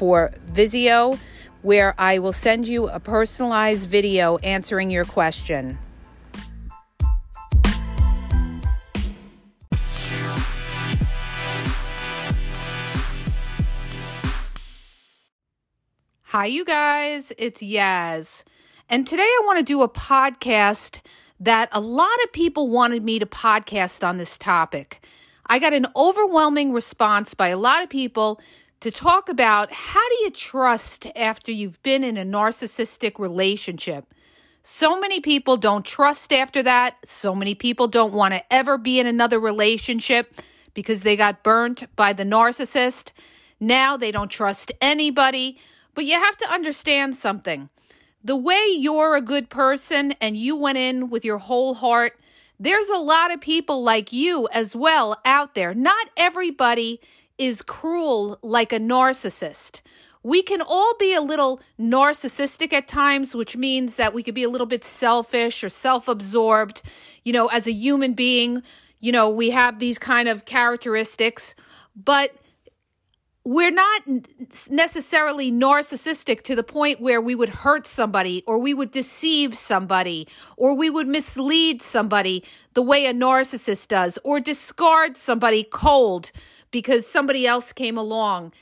for Wisio where I will send you a personalized video answering your question. Hi, you guys, it's Yaz. And today I want to do a podcast that a lot of people wanted me to podcast on this topic. I got an overwhelming response by a lot of people to talk about how do you trust after you've been in a narcissistic relationship. So many people don't trust after that. So many people don't want to ever be in another relationship because they got burnt by the narcissist. Now they don't trust anybody. But you have to understand something. The way you're a good person and you went in with your whole heart, there's a lot of people like you as well out there. Not everybody is cruel like a narcissist. We can all be a little narcissistic at times, which means that we could be a little bit selfish or self absorbed. You know, as a human being, you know, we have these kind of characteristics, but we're not necessarily narcissistic to the point where we would hurt somebody or we would deceive somebody or we would mislead somebody the way a narcissist does or discard somebody cold because somebody else came along.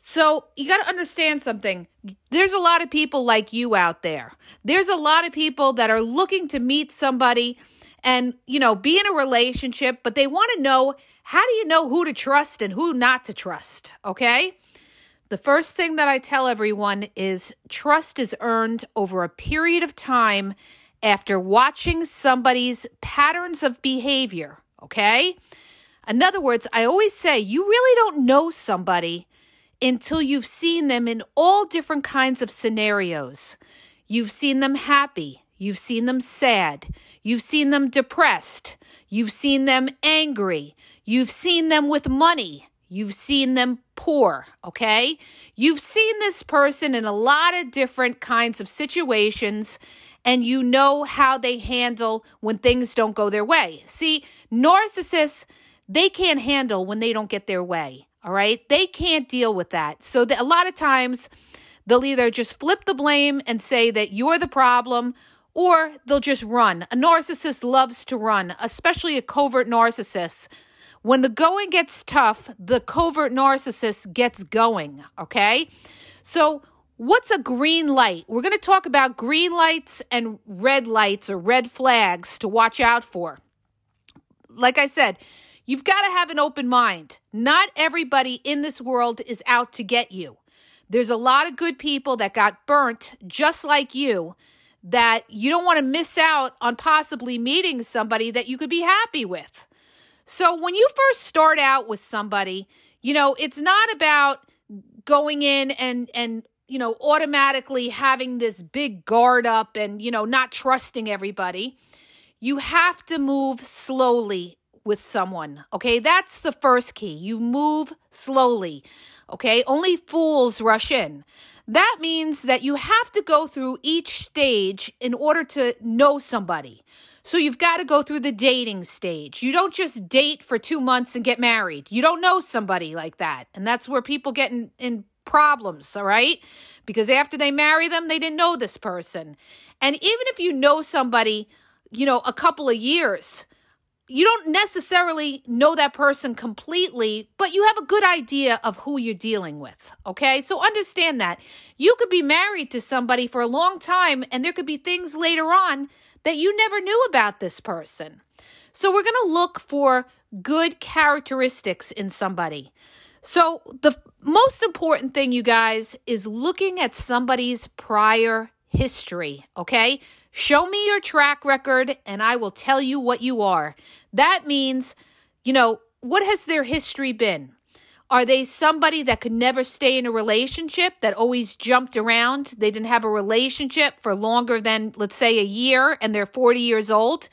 So you got to understand something. There's a lot of people like you out there. There's a lot of people that are looking to meet somebody and, you know, be in a relationship, but they want to know how do you know who to trust and who not to trust? Okay. The first thing that I tell everyone is trust is earned over a period of time after watching somebody's patterns of behavior. Okay. In other words, I always say you really don't know somebody until you've seen them in all different kinds of scenarios. You've seen them happy. You've seen them sad. You've seen them depressed. You've seen them angry. You've seen them with money. You've seen them poor, okay? You've seen this person in a lot of different kinds of situations, and you know how they handle when things don't go their way. See, narcissists, they can't handle when they don't get their way, all right? They can't deal with that. So, a lot of times, they'll either just flip the blame and say that you're the problem or they'll just run. A narcissist loves to run, especially a covert narcissist. When the going gets tough, the covert narcissist gets going, okay? So, what's a green light? We're going to talk about green lights and red lights or red flags to watch out for. Like I said, you've got to have an open mind. Not everybody in this world is out to get you. There's a lot of good people that got burnt just like you that you don't want to miss out on possibly meeting somebody that you could be happy with. So when you first start out with somebody, you know, it's not about going in and and you know, automatically having this big guard up and you know, not trusting everybody. You have to move slowly with someone. Okay? That's the first key. You move slowly. Okay? Only fools rush in. That means that you have to go through each stage in order to know somebody. So you've got to go through the dating stage. You don't just date for two months and get married. You don't know somebody like that. And that's where people get in, in problems, all right? Because after they marry them, they didn't know this person. And even if you know somebody, you know, a couple of years, you don't necessarily know that person completely, but you have a good idea of who you're dealing with. Okay. So understand that you could be married to somebody for a long time, and there could be things later on that you never knew about this person. So we're going to look for good characteristics in somebody. So the most important thing, you guys, is looking at somebody's prior history. Okay. Show me your track record and I will tell you what you are. That means, you know, what has their history been? Are they somebody that could never stay in a relationship, that always jumped around? They didn't have a relationship for longer than, let's say, a year and they're 40 years old?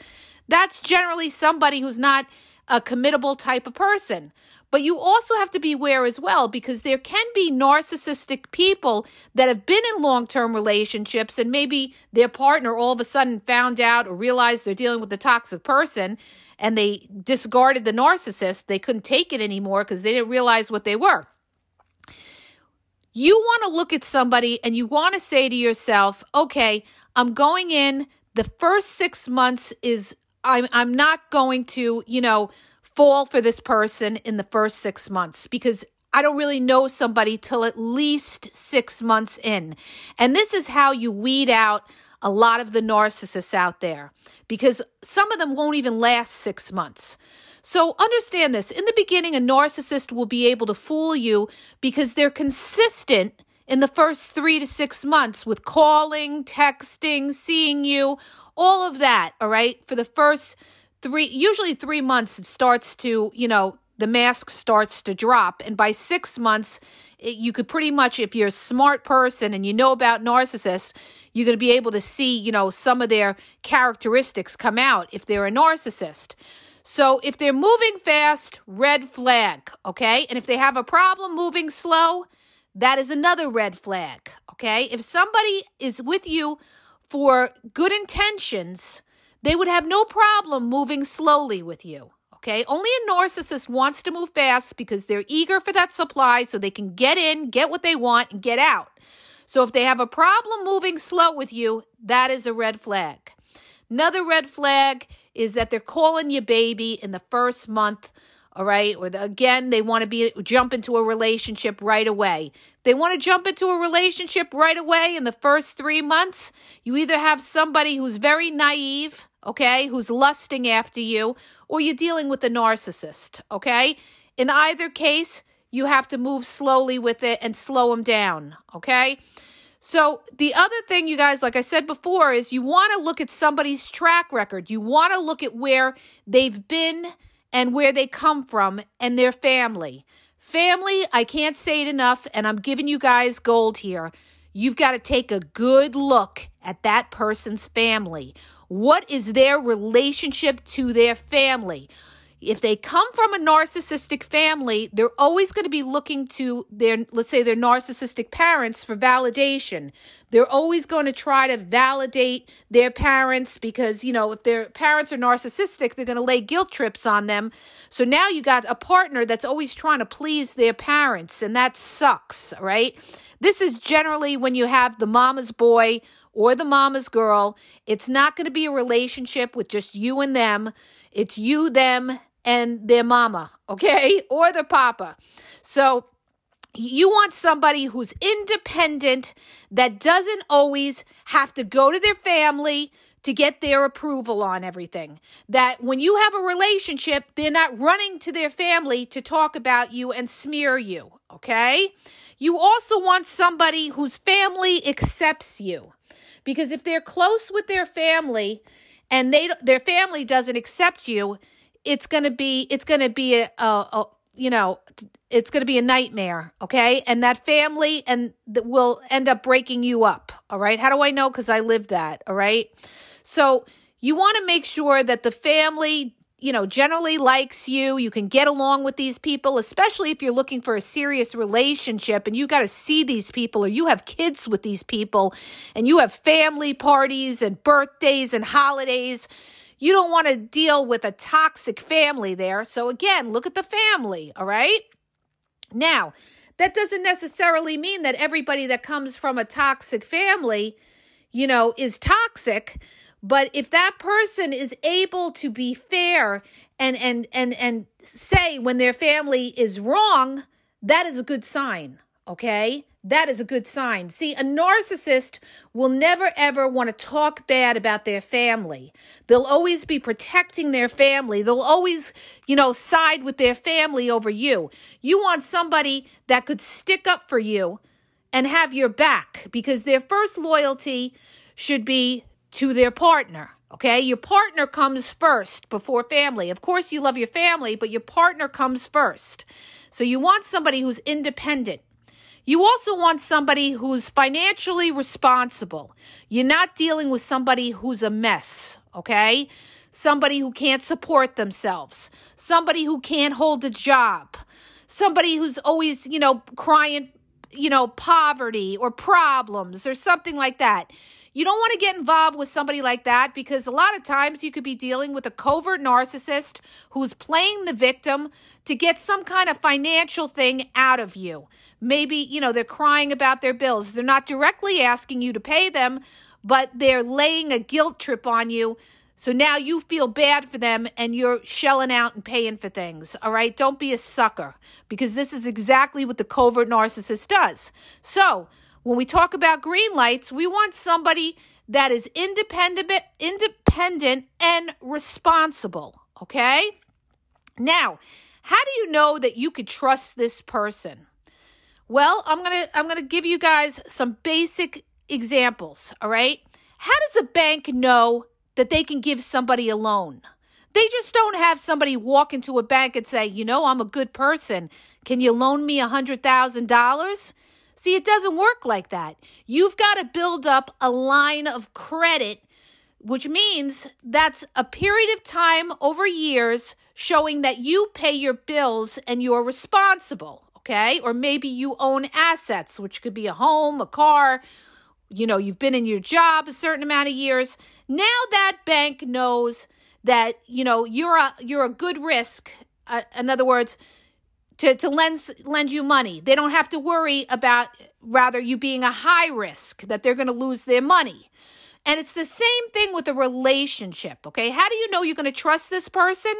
That's generally somebody who's not a committable type of person. But you also have to be aware as well because there can be narcissistic people that have been in long term relationships and maybe their partner all of a sudden found out or realized they're dealing with a toxic person and they discarded the narcissist. They couldn't take it anymore because they didn't realize what they were. You want to look at somebody and you want to say to yourself, okay, I'm going in. The first six months is I'm I'm not going to, you know, fall for this person in the first six months because I don't really know somebody till at least six months in. And this is how you weed out a lot of the narcissists out there because some of them won't even last six months. So understand this in the beginning, a narcissist will be able to fool you because they're consistent in the first three to six months with calling, texting, seeing you, all of that. All right. For the first three, usually three months, it starts to, you know, the mask starts to drop. And by six months, it, you could pretty much, if you're a smart person and you know about narcissists, you're going to be able to see, you know, some of their characteristics come out if they're a narcissist. So if they're moving fast, red flag, okay? And if they have a problem moving slow, that is another red flag, okay? If somebody is with you for good intentions, they would have no problem moving slowly with you. Okay. Only a narcissist wants to move fast because they're eager for that supply so they can get in, get what they want, and get out. So if they have a problem moving slow with you, that is a red flag. Another red flag is that they're calling you baby in the first month all right or the, again they want to be jump into a relationship right away they want to jump into a relationship right away in the first 3 months you either have somebody who's very naive okay, who's lusting after you, or you're dealing with a narcissist, okay? In either case, you have to move slowly with it and slow them down, okay? So, the other thing, you guys, like I said before, is you want to look at somebody's track record. You want to look at where they've been and where they come from and their family. Family, I can't say it enough, and I'm giving you guys gold here. You've got to take a good look at that person's family. What is their relationship to their family? If they come from a narcissistic family, they're always going to be looking to their, let's say, their narcissistic parents for validation. They're always going to try to validate their parents because, you know, if their parents are narcissistic, they're going to lay guilt trips on them. So now you got a partner that's always trying to please their parents, and that sucks, right? This is generally when you have the mama's boy or the mama's girl. It's not going to be a relationship with just you and them. It's you, them, and their mama, okay? Or the papa. So you want somebody who's independent, that doesn't always have to go to their family to get their approval on everything. That when you have a relationship, they're not running to their family to talk about you and smear you, okay? You also want somebody whose family accepts you. Because if they're close with their family and they their family doesn't accept you, it's going to be it's going to be a, a, a you know it's going to be a nightmare okay and that family and that will end up breaking you up all right how do i know because i lived that all right so you want to make sure that the family you know, generally likes you. You can get along with these people, especially if you're looking for a serious relationship and you got to see these people or you have kids with these people and you have family parties and birthdays and holidays. You don't want to deal with a toxic family there. So, again, look at the family, all right? Now, that doesn't necessarily mean that everybody that comes from a toxic family, you know, is toxic but if that person is able to be fair and and and and say when their family is wrong, that is a good sign, okay? That is a good sign. See, a narcissist will never ever want to talk bad about their family. They'll always be protecting their family. They'll always, you know, side with their family over you. You want somebody that could stick up for you and have your back because their first loyalty should be to their partner. Okay, your partner comes first before family. Of course, you love your family, but your partner comes first. So you want somebody who's independent. You also want somebody who's financially responsible. You're not dealing with somebody who's a mess, okay? Somebody who can't support themselves, somebody who can't hold a job, somebody who's always, you know, crying, you know, poverty or problems or something like that. You don't want to get involved with somebody like that because a lot of times you could be dealing with a covert narcissist who's playing the victim to get some kind of financial thing out of you. Maybe, you know, they're crying about their bills. They're not directly asking you to pay them, but they're laying a guilt trip on you. So now you feel bad for them and you're shelling out and paying for things. All right. Don't be a sucker because this is exactly what the covert narcissist does. So, when we talk about green lights, we want somebody that is independent, independent and responsible. Okay. Now, how do you know that you could trust this person? Well, I'm gonna I'm gonna give you guys some basic examples. All right. How does a bank know that they can give somebody a loan? They just don't have somebody walk into a bank and say, you know, I'm a good person. Can you loan me a hundred thousand dollars? See, it doesn't work like that. You've got to build up a line of credit, which means that's a period of time over years showing that you pay your bills and you're responsible, okay? Or maybe you own assets, which could be a home, a car, you know, you've been in your job a certain amount of years. Now that bank knows that, you know, you're a you're a good risk. Uh, in other words, to, to lend, lend you money. They don't have to worry about rather you being a high risk that they're going to lose their money. And it's the same thing with a relationship, okay? How do you know you're going to trust this person?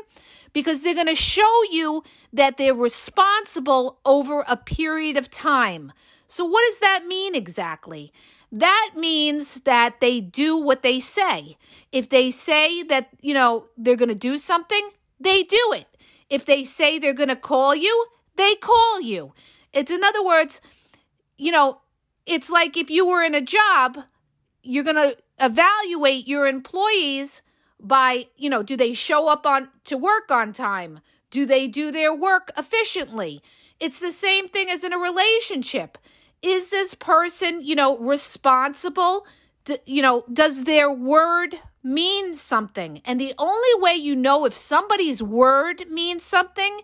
Because they're going to show you that they're responsible over a period of time. So, what does that mean exactly? That means that they do what they say. If they say that, you know, they're going to do something, they do it. If they say they're going to call you, they call you. It's in other words, you know, it's like if you were in a job, you're going to evaluate your employees by, you know, do they show up on to work on time? Do they do their work efficiently? It's the same thing as in a relationship. Is this person, you know, responsible? Do, you know, does their word means something. And the only way you know if somebody's word means something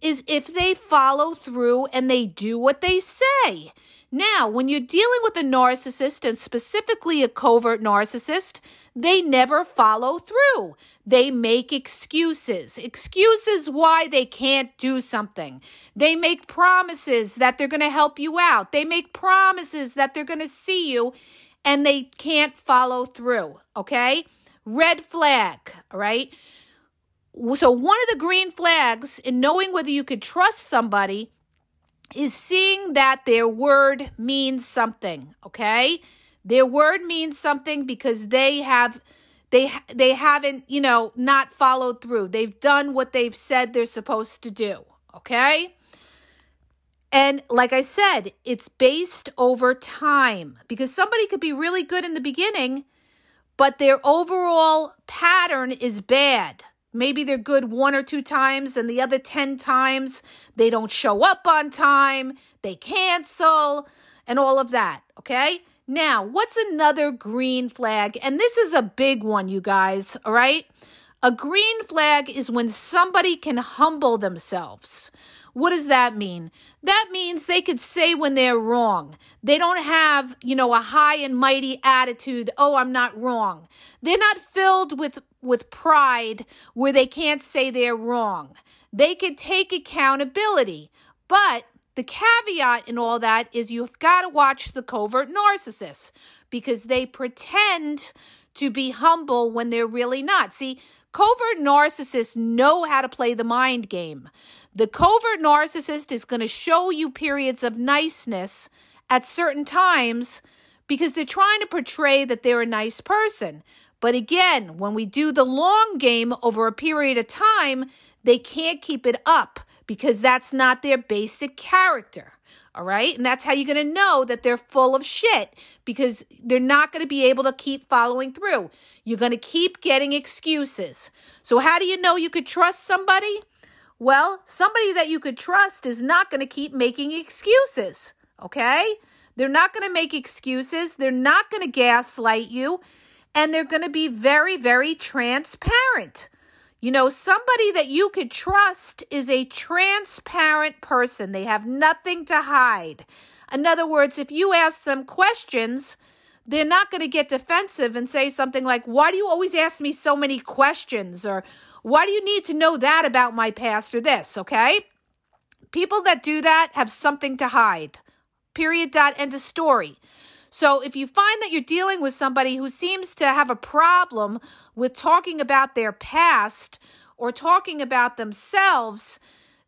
is if they follow through and they do what they say. Now, when you're dealing with a narcissist and specifically a covert narcissist, they never follow through. They make excuses. Excuses why they can't do something. They make promises that they're going to help you out. They make promises that they're going to see you and they can't follow through. Okay? Red flag, all right? So, one of the green flags in knowing whether you could trust somebody is seeing that their word means something, okay? Their word means something because they have they they haven't, you know, not followed through. They've done what they've said they're supposed to do, okay? And like I said, it's based over time because somebody could be really good in the beginning, but their overall pattern is bad. Maybe they're good one or two times, and the other 10 times they don't show up on time, they cancel, and all of that. Okay. Now, what's another green flag? And this is a big one, you guys. All right. A green flag is when somebody can humble themselves. What does that mean? That means they could say when they're wrong. They don't have, you know, a high and mighty attitude, oh, I'm not wrong. They're not filled with with pride where they can't say they're wrong. They could take accountability. But the caveat in all that is you've got to watch the covert narcissists because they pretend to be humble when they're really not. See, covert narcissists know how to play the mind game. The covert narcissist is going to show you periods of niceness at certain times because they're trying to portray that they're a nice person. But again, when we do the long game over a period of time, they can't keep it up because that's not their basic character. All right. And that's how you're going to know that they're full of shit because they're not going to be able to keep following through. You're going to keep getting excuses. So, how do you know you could trust somebody? Well, somebody that you could trust is not going to keep making excuses, okay? They're not going to make excuses. They're not going to gaslight you. And they're going to be very, very transparent. You know, somebody that you could trust is a transparent person. They have nothing to hide. In other words, if you ask them questions, they're not going to get defensive and say something like, Why do you always ask me so many questions? Or why do you need to know that about my past or this? Okay. People that do that have something to hide. Period. Dot. End of story. So if you find that you're dealing with somebody who seems to have a problem with talking about their past or talking about themselves,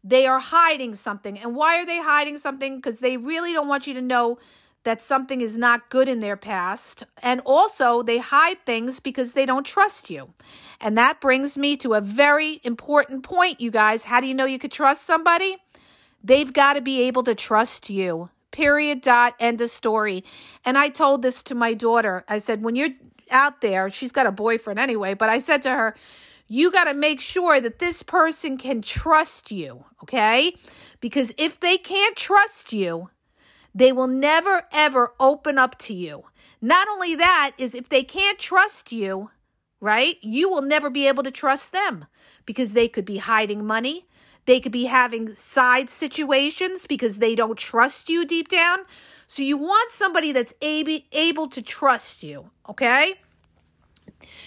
they are hiding something. And why are they hiding something? Because they really don't want you to know that something is not good in their past. And also, they hide things because they don't trust you. And that brings me to a very important point, you guys. How do you know you could trust somebody? They've got to be able to trust you. Period. Dot. End of story. And I told this to my daughter. I said, when you're out there, she's got a boyfriend anyway, but I said to her, you got to make sure that this person can trust you, okay? Because if they can't trust you, they will never ever open up to you. Not only that is if they can't trust you, right? You will never be able to trust them because they could be hiding money. They could be having side situations because they don't trust you deep down. So you want somebody that's able, able to trust you, okay?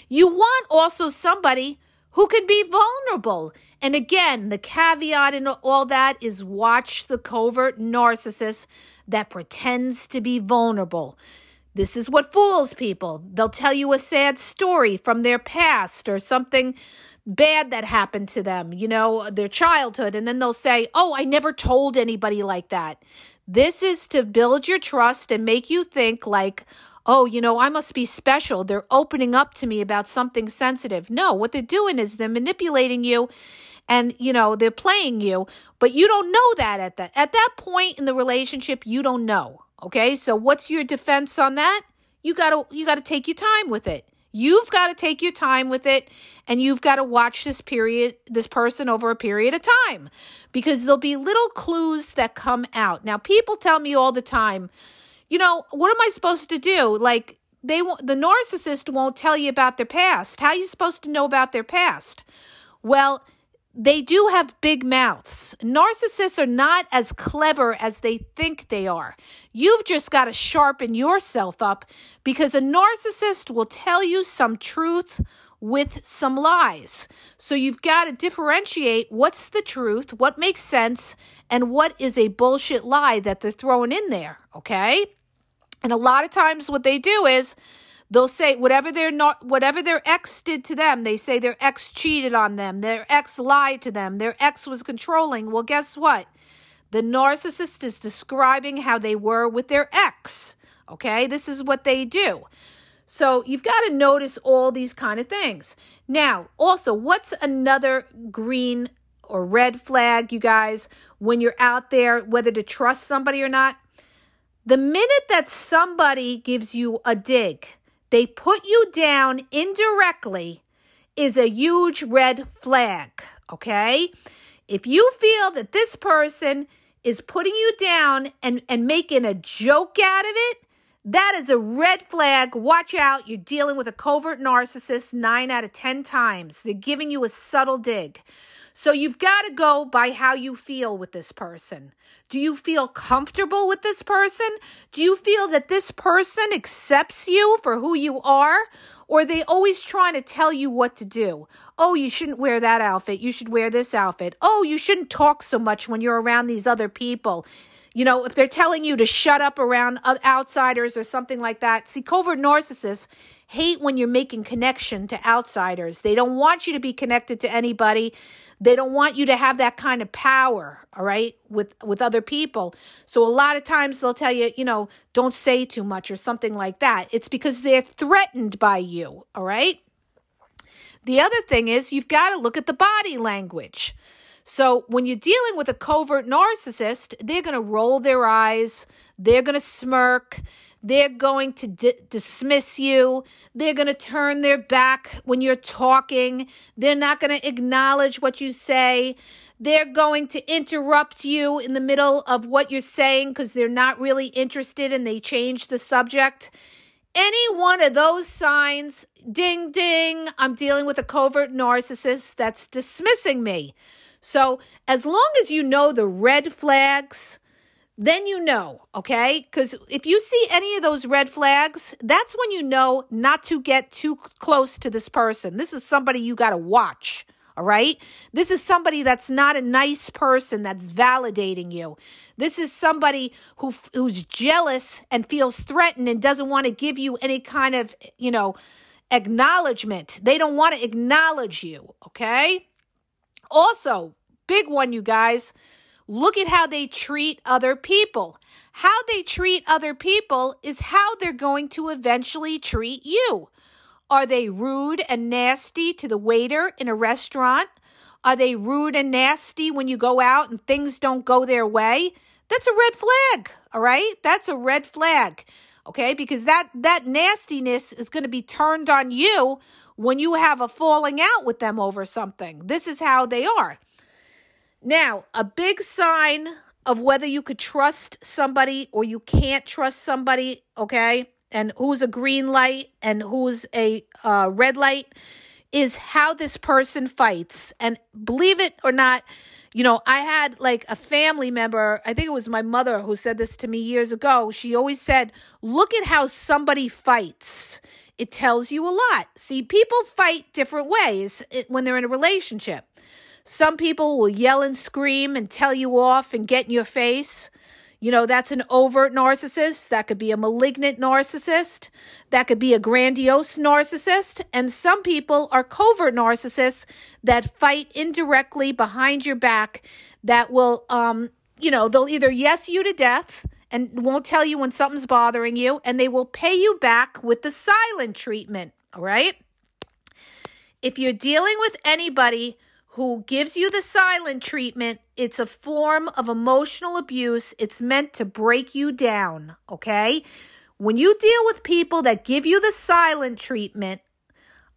You want also somebody who can be vulnerable. And again, the caveat in all that is watch the covert narcissist that pretends to be vulnerable. This is what fools people. They'll tell you a sad story from their past or something bad that happened to them, you know, their childhood, and then they'll say, Oh, I never told anybody like that. This is to build your trust and make you think, like, oh, you know, I must be special. They're opening up to me about something sensitive. No, what they're doing is they're manipulating you and you know, they're playing you, but you don't know that at that at that point in the relationship, you don't know. Okay? So what's your defense on that? You got to you got to take your time with it. You've got to take your time with it and you've got to watch this period, this person over a period of time because there'll be little clues that come out. Now, people tell me all the time, you know, what am I supposed to do? Like, they the narcissist won't tell you about their past. How are you supposed to know about their past? Well, they do have big mouths. Narcissists are not as clever as they think they are. You've just got to sharpen yourself up because a narcissist will tell you some truth with some lies. So you've got to differentiate what's the truth, what makes sense, and what is a bullshit lie that they're throwing in there, okay? And a lot of times what they do is they'll say whatever their whatever their ex did to them, they say their ex cheated on them, their ex lied to them, their ex was controlling. Well, guess what? The narcissist is describing how they were with their ex. Okay? This is what they do. So you've got to notice all these kind of things. Now, also, what's another green or red flag, you guys, when you're out there, whether to trust somebody or not? The minute that somebody gives you a dig, they put you down indirectly, is a huge red flag, okay? If you feel that this person is putting you down and, and making a joke out of it, that is a red flag. Watch out. You're dealing with a covert narcissist nine out of 10 times. They're giving you a subtle dig. So you've got to go by how you feel with this person. Do you feel comfortable with this person? Do you feel that this person accepts you for who you are? Or are they always trying to tell you what to do? Oh, you shouldn't wear that outfit. You should wear this outfit. Oh, you shouldn't talk so much when you're around these other people. You know, if they're telling you to shut up around outsiders or something like that. See, covert narcissists hate when you're making connection to outsiders. They don't want you to be connected to anybody. They don't want you to have that kind of power, all right, with with other people. So a lot of times they'll tell you, you know, don't say too much or something like that. It's because they're threatened by you, all right? The other thing is you've got to look at the body language. So when you're dealing with a covert narcissist, they're going to roll their eyes, they're going to smirk, They're going to dismiss you. They're going to turn their back when you're talking. They're not going to acknowledge what you say. They're going to interrupt you in the middle of what you're saying because they're not really interested and they change the subject. Any one of those signs, ding, ding, I'm dealing with a covert narcissist that's dismissing me. So, as long as you know the red flags, then you know, okay? Because if you see any of those red flags, that's when you know not to get too close to this person. This is somebody you got to watch. All right. This is somebody that's not a nice person that's validating you. This is somebody who who's jealous and feels threatened and doesn't want to give you any kind of, you know, acknowledgement. They don't want to acknowledge you. Okay. Also, big one, you guys. Look at how they treat other people. How they treat other people is how they're going to eventually treat you. Are they rude and nasty to the waiter in a restaurant? Are they rude and nasty when you go out and things don't go their way? That's a red flag, all right? That's a red flag. Okay? Because that that nastiness is going to be turned on you when you have a falling out with them over something. This is how they are. Now, a big sign of whether you could trust somebody or you can't trust somebody, okay? and who's a green light and who's a uh, red light is how this person fights. And believe it or not, you know, I had like a family member, I think it was my mother who said this to me years ago. She always said, Look at how somebody fights. It tells you a lot. See, people fight different ways eh, when they're in a relationship. Some people will yell and scream and tell you off and get in your face. You know, that's an overt narcissist. That could be a malignant narcissist. That could be a grandiose narcissist. And some people are covert narcissists that fight indirectly behind your back that will, um, you know, they'll either yes you to death and won't tell you when something's bothering you, and they will pay you back with the silent treatment. All right. If you're dealing with anybody who gives you the silent treatment, it's a form of emotional abuse. It's meant to break you down, okay? When you deal with people that give you the silent treatment,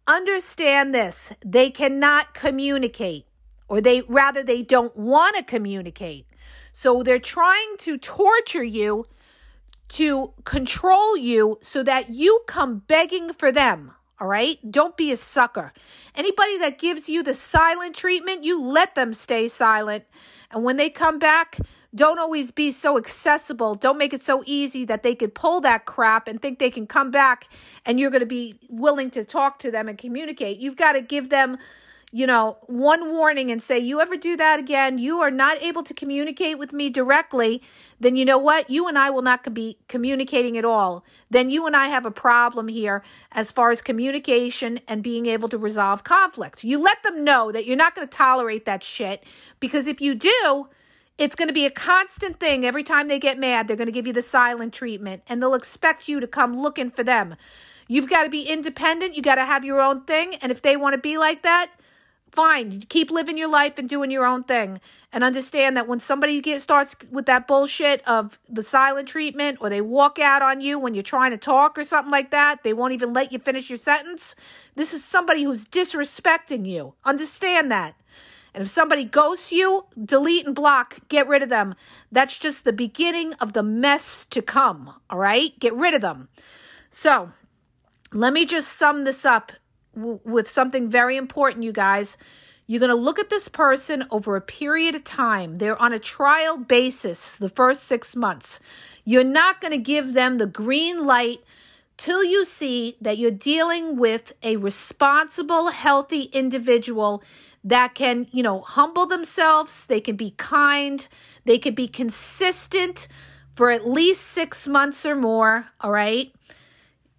understand this they cannot communicate, or they rather, they don't want to communicate. So they're trying to torture you to control you so that you come begging for them. All right. Don't be a sucker. Anybody that gives you the silent treatment, you let them stay silent. And when they come back, don't always be so accessible. Don't make it so easy that they could pull that crap and think they can come back and you're going to be willing to talk to them and communicate. You've got to give them you know, one warning and say, you ever do that again, you are not able to communicate with me directly, then you know what? You and I will not be communicating at all. Then you and I have a problem here as far as communication and being able to resolve conflict. You let them know that you're not going to tolerate that shit because if you do, it's going to be a constant thing. Every time they get mad, they're going to give you the silent treatment and they'll expect you to come looking for them. You've got to be independent. You got to have your own thing. And if they want to be like that, fine. Keep living your life and doing your own thing. And understand that when somebody get, starts with that bullshit of the silent treatment or they walk out on you when you're trying to talk or something like that, they won't even let you finish your sentence. This is somebody who's disrespecting you. Understand that. And if somebody ghosts you, delete and block, get rid of them. That's just the beginning of the mess to come. All right? Get rid of them. So, let me just sum this up with something very important, you guys. You're going to look at this person over a period of time. They're on a trial basis the first six months. You're not going to give them the green light till you see that you're dealing with a responsible, healthy individual that can, you know, humble themselves. They can be kind. They can be consistent for at least six months or more. All right.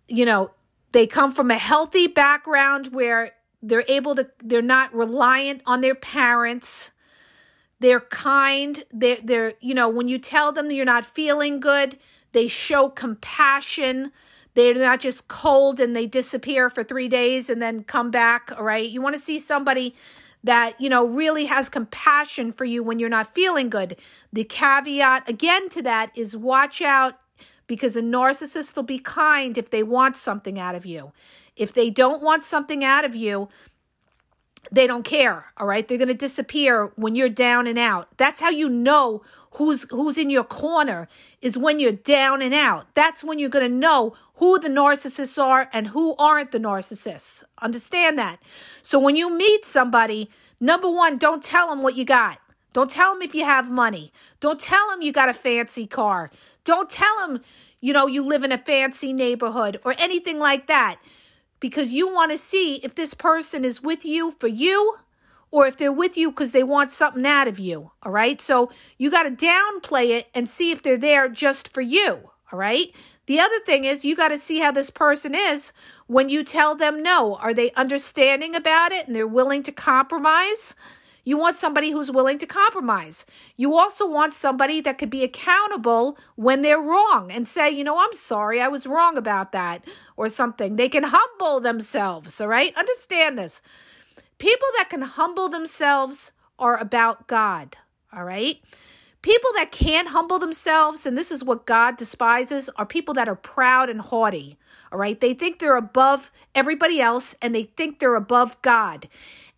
You know, they come from a healthy background where they're able to, they're not reliant on their parents. They're kind. They're, they're, you know, when you tell them you're not feeling good, they show compassion. They're not just cold and they disappear for three days and then come back. All right. You want to see somebody that, you know, really has compassion for you when you're not feeling good. The caveat again to that is watch out because a narcissist will be kind if they want something out of you. If they don't want something out of you, they don't care all right? They're going to disappear when you're down and out. That's how you know who's who's in your corner is when you're down and out. That's when you're going to know who the narcissists are and who aren't the narcissists. Understand that? So when you meet somebody number 1 don't tell them what you got. Don't tell them if you have money. Don't tell them you got a fancy car don't tell them you know you live in a fancy neighborhood or anything like that because you want to see if this person is with you for you or if they're with you because they want something out of you. All right. So you got to downplay it and see if they're there just for you. All right. The other thing is you got to see how this person is when you tell them no. Are they understanding about it and they're willing to compromise? You want somebody who's willing to compromise. You also want somebody that could be accountable when they're wrong and say, you know, I'm sorry, I was wrong about that or something. They can humble themselves, all right? Understand this. People that can humble themselves are about God, all right? People that can't humble themselves, and this is what God despises, are people that are proud and haughty. All right. They think they're above everybody else and they think they're above God.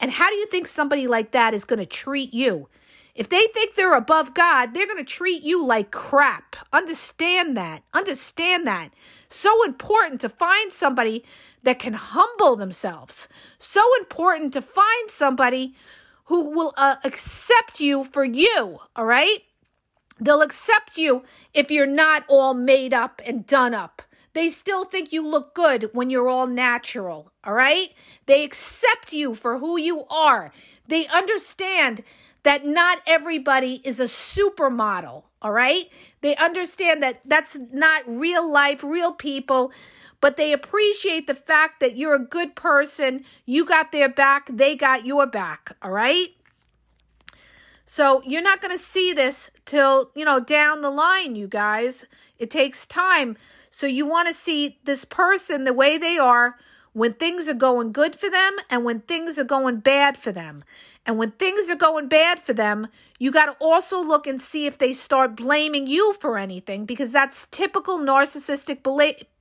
And how do you think somebody like that is going to treat you? If they think they're above God, they're going to treat you like crap. Understand that. Understand that. So important to find somebody that can humble themselves. So important to find somebody who will uh, accept you for you. All right. They'll accept you if you're not all made up and done up. They still think you look good when you're all natural, all right? They accept you for who you are. They understand that not everybody is a supermodel, all right? They understand that that's not real life, real people, but they appreciate the fact that you're a good person. You got their back, they got your back, all right? So you're not going to see this till, you know, down the line, you guys. It takes time. So you want to see this person the way they are when things are going good for them and when things are going bad for them. And when things are going bad for them, you got to also look and see if they start blaming you for anything because that's typical narcissistic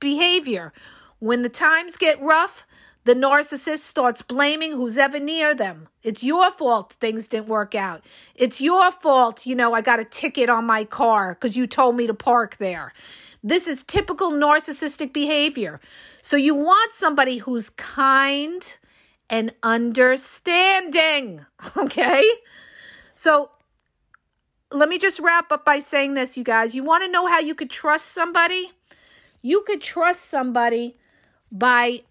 behavior. When the times get rough, the narcissist starts blaming who's ever near them. It's your fault things didn't work out. It's your fault, you know, I got a ticket on my car because you told me to park there. This is typical narcissistic behavior. So you want somebody who's kind and understanding. Okay? So let me just wrap up by saying this, you guys. You want to know how you could trust somebody? You could trust somebody by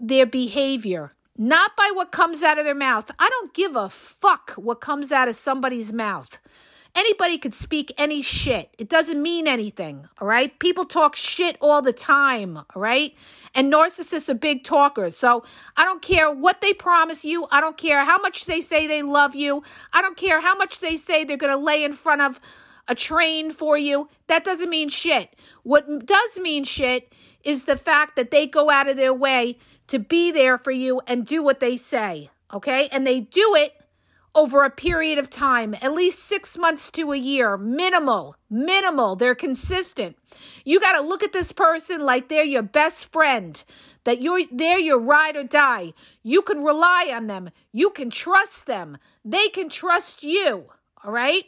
their behavior, not by what comes out of their mouth. I don't give a fuck what comes out of somebody's mouth. Anybody could speak any shit. It doesn't mean anything, all right? People talk shit all the time, all right? And narcissists are big talkers. So I don't care what they promise you. I don't care how much they say they love you. I don't care how much they say they're going to lay in front of a train for you. That doesn't mean shit. What does mean shit is the fact that they go out of their way to be there for you and do what they say, okay? And they do it over a period of time, at least six months to a year, minimal, minimal. They're consistent. You got to look at this person like they're your best friend, that you're they're your ride or die. You can rely on them. You can trust them. They can trust you. All right.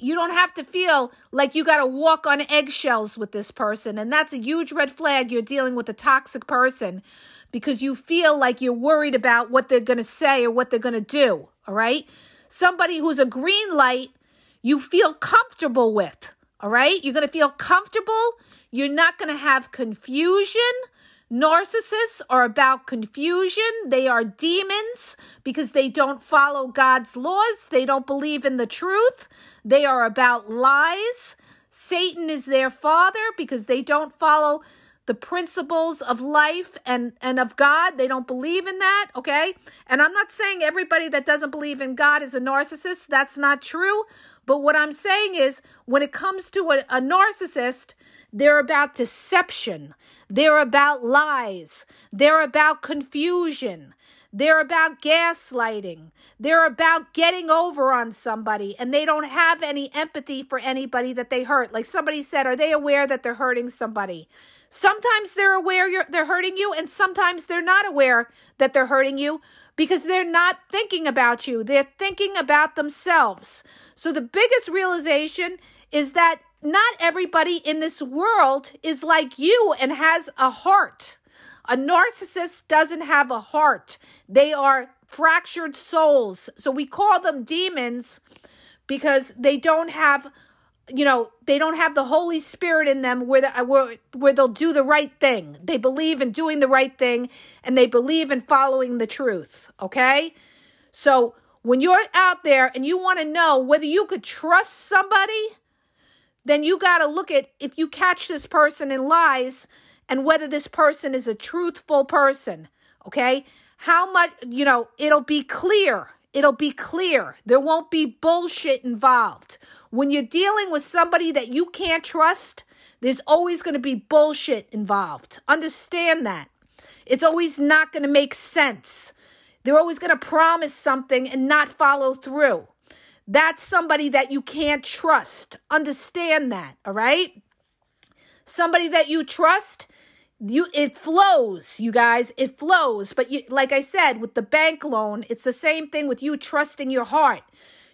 You don't have to feel like you got to walk on eggshells with this person. And that's a huge red flag. You're dealing with a toxic person because you feel like you're worried about what they're going to say or what they're going to do. All right. Somebody who's a green light, you feel comfortable with. All right. You're going to feel comfortable. You're not going to have confusion. Narcissists are about confusion. They are demons because they don't follow God's laws. They don't believe in the truth. They are about lies. Satan is their father because they don't follow the principles of life and and of God. They don't believe in that, okay? And I'm not saying everybody that doesn't believe in God is a narcissist. That's not true. But what I'm saying is when it comes to a, a narcissist, they're about deception. They're about lies. They're about confusion. They're about gaslighting. They're about getting over on somebody and they don't have any empathy for anybody that they hurt. Like somebody said, are they aware that they're hurting somebody? Sometimes they're aware they're hurting you and sometimes they're not aware that they're hurting you because they're not thinking about you. They're thinking about themselves. So the biggest realization is that not everybody in this world is like you and has a heart. A narcissist doesn't have a heart. They are fractured souls. So we call them demons because they don't have you know they don't have the holy spirit in them where, the, where where they'll do the right thing they believe in doing the right thing and they believe in following the truth okay so when you're out there and you want to know whether you could trust somebody then you got to look at if you catch this person in lies and whether this person is a truthful person. Okay. How much, you know, it'll be clear. It'll be clear. There won't be bullshit involved. When you're dealing with somebody that you can't trust, there's always going to be bullshit involved. Understand that. It's always not going to make sense. They're always going to promise something and not follow through. That's somebody that you can't trust. Understand that, all right? Somebody that you trust you it flows you guys. It flows. But you like i said with the bank loan it's the same thing with you trusting your heart.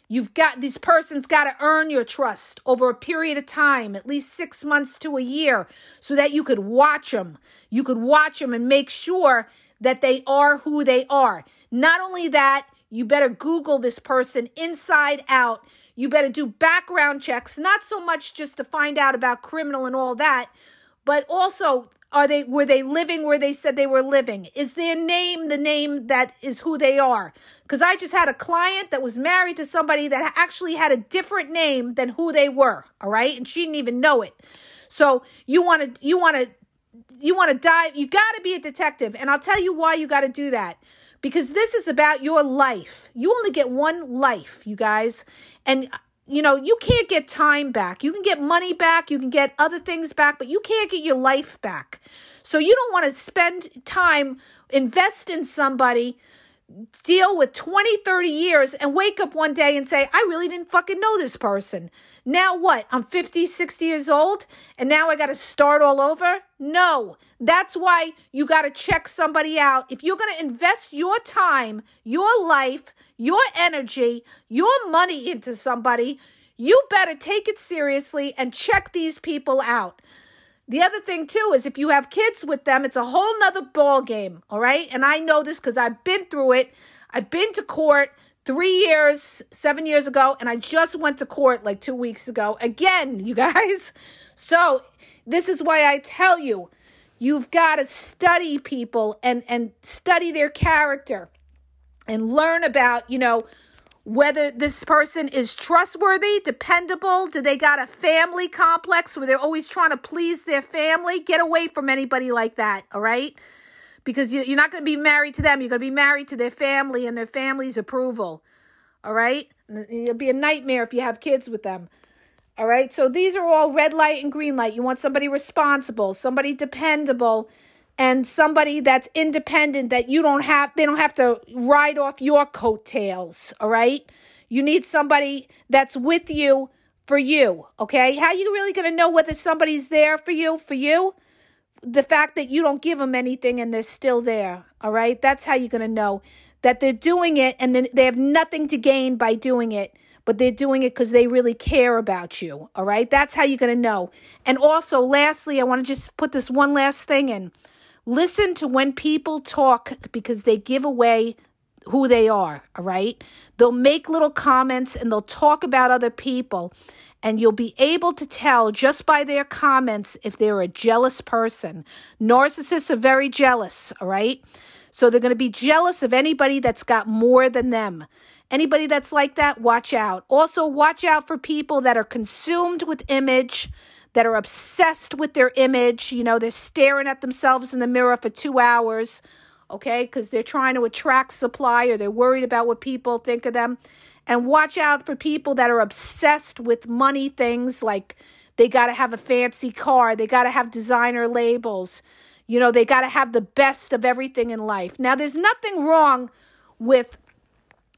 You've got this person's got to earn your trust over a period of time at least 6 months to a year so that you could watch them you could watch them and make sure that they are who they are. Not only that you better google this person inside out. You better do background checks not so much just to find out about criminal and all that but also are they were they living where they said they were living? Is their name the name that is who they are? Because I just had a client that was married to somebody that actually had a different name than who they were. All right, and she didn't even know it. So you want to you want to you want to dive. You got to be a detective, and I'll tell you why you got to do that. Because this is about your life. You only get one life, you guys. And you know, you can't get time back. You can get money back, you can get other things back, but you can't get your life back. So you don't want to spend time, invest in somebody deal with 20, 30 years and wake up one day and say, I really didn't fucking know this person. Now what? I'm 50, 60 years old and now I got to start all over? No. That's why you got to check somebody out. If you're going to invest your time, your life, your energy, your money into somebody, you better take it seriously and check these people out. The other thing too is if you have kids with them, it's a whole nother ball game. All right. And I know this because I've been through it. I've been to court three years, seven years ago, and I just went to court like two weeks ago. Again, you guys. So this is why I tell you, you've got to study people and and study their character and learn about, you know, whether this person is trustworthy, dependable, do they got a family complex where they're always trying to please their family? Get away from anybody like that, all right? Because you're not going to be married to them. You're going to be married to their family and their family's approval, all right? It'll be a nightmare if you have kids with them. All right, so these are all red light and green light. You want somebody responsible, somebody dependable, and somebody that's independent that you don't have they don't have to ride off your coattails all right? You need somebody that's with you for you okay? How you really going to know whether somebody's there for you for you? The fact that you don't give them anything and they're still there all right? That's how you're going to know that they're doing it and then they have nothing to gain by doing it but they're doing it because they really care about you all right? That's how you're going to know. And also lastly i want to just put this one last thing in Listen to when people talk because they give away who they are, all right? They'll make little comments and they'll talk about other people, and you'll be able to tell just by their comments if they're a jealous person. Narcissists are very jealous, all right? So they're going to be jealous of anybody that's got more than them. Anybody that's like that, watch out. Also, watch out for people that are consumed with image that are obsessed with their image. You know, they're staring at themselves in the mirror for two hours, okay, because they're trying to attract supply or they're worried about what people think of them. And watch out for people that are obsessed with money things like they got to have a fancy car, they got to have designer labels. You know, they got to have the best of everything in life. Now, there's nothing wrong with,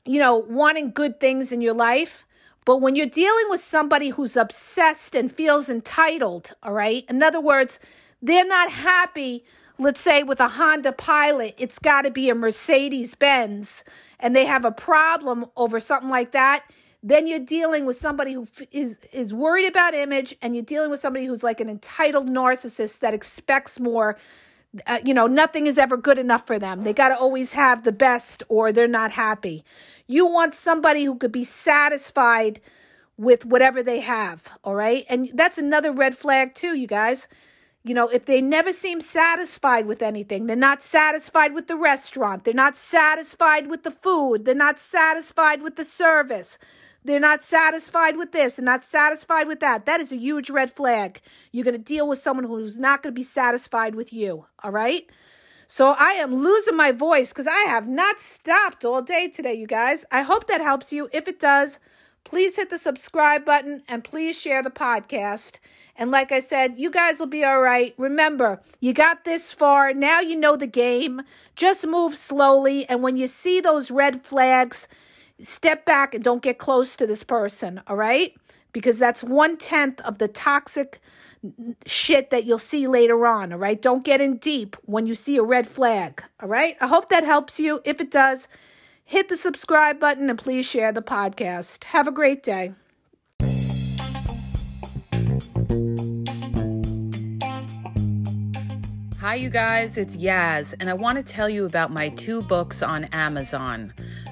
you know, wanting good things in your life. But when you're dealing with somebody who's obsessed and feels entitled, all right, in other words, they're not happy, let's say with a Honda Pilot, it's got to be a Mercedes Benz, and they have a problem over something like that then you're dealing with somebody who is is worried about image and you're dealing with somebody who's like an entitled narcissist that expects more uh, you know nothing is ever good enough for them. They got to always have the best or they're not happy. You want somebody who could be satisfied with whatever they have all right? And that's another red flag too you guys. You know, if they never seem satisfied with anything, they're not satisfied with the restaurant, they're not satisfied with the food, they're not satisfied with the service, they're not satisfied with this, they're not satisfied with that. That is a huge red flag. You're going to deal with someone who's not going to be satisfied with you. All right. So I am losing my voice because I have not stopped all day today, you guys. I hope that helps you. If it does, please hit the subscribe button and please share the podcast. And like I said, you guys will be all right. Remember, you got this far. Now you know the game. Just move slowly. And when you see those red flags, step back and don't get close to this person, all right? Because that's one tenth of the toxic shit that you'll see later on, all right? Don't get in deep when you see a red flag, all right? I hope that helps you. If it does, hit the subscribe button and please share the podcast. Have a great day. Hi, you guys, it's Yaz, and I want to tell you about my two books on Amazon.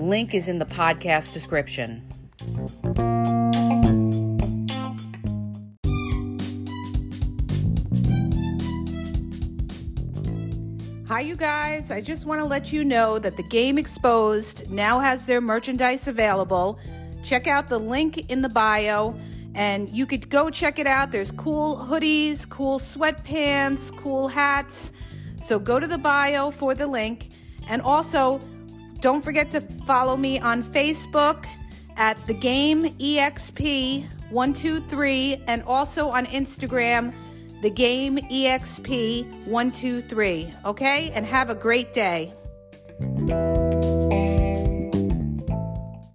Link is in the podcast description. Hi, you guys. I just want to let you know that the Game Exposed now has their merchandise available. Check out the link in the bio and you could go check it out. There's cool hoodies, cool sweatpants, cool hats. So go to the bio for the link. And also, don't forget to follow me on Facebook at the game exp123 and also on Instagram the game exp123 okay? And have a great day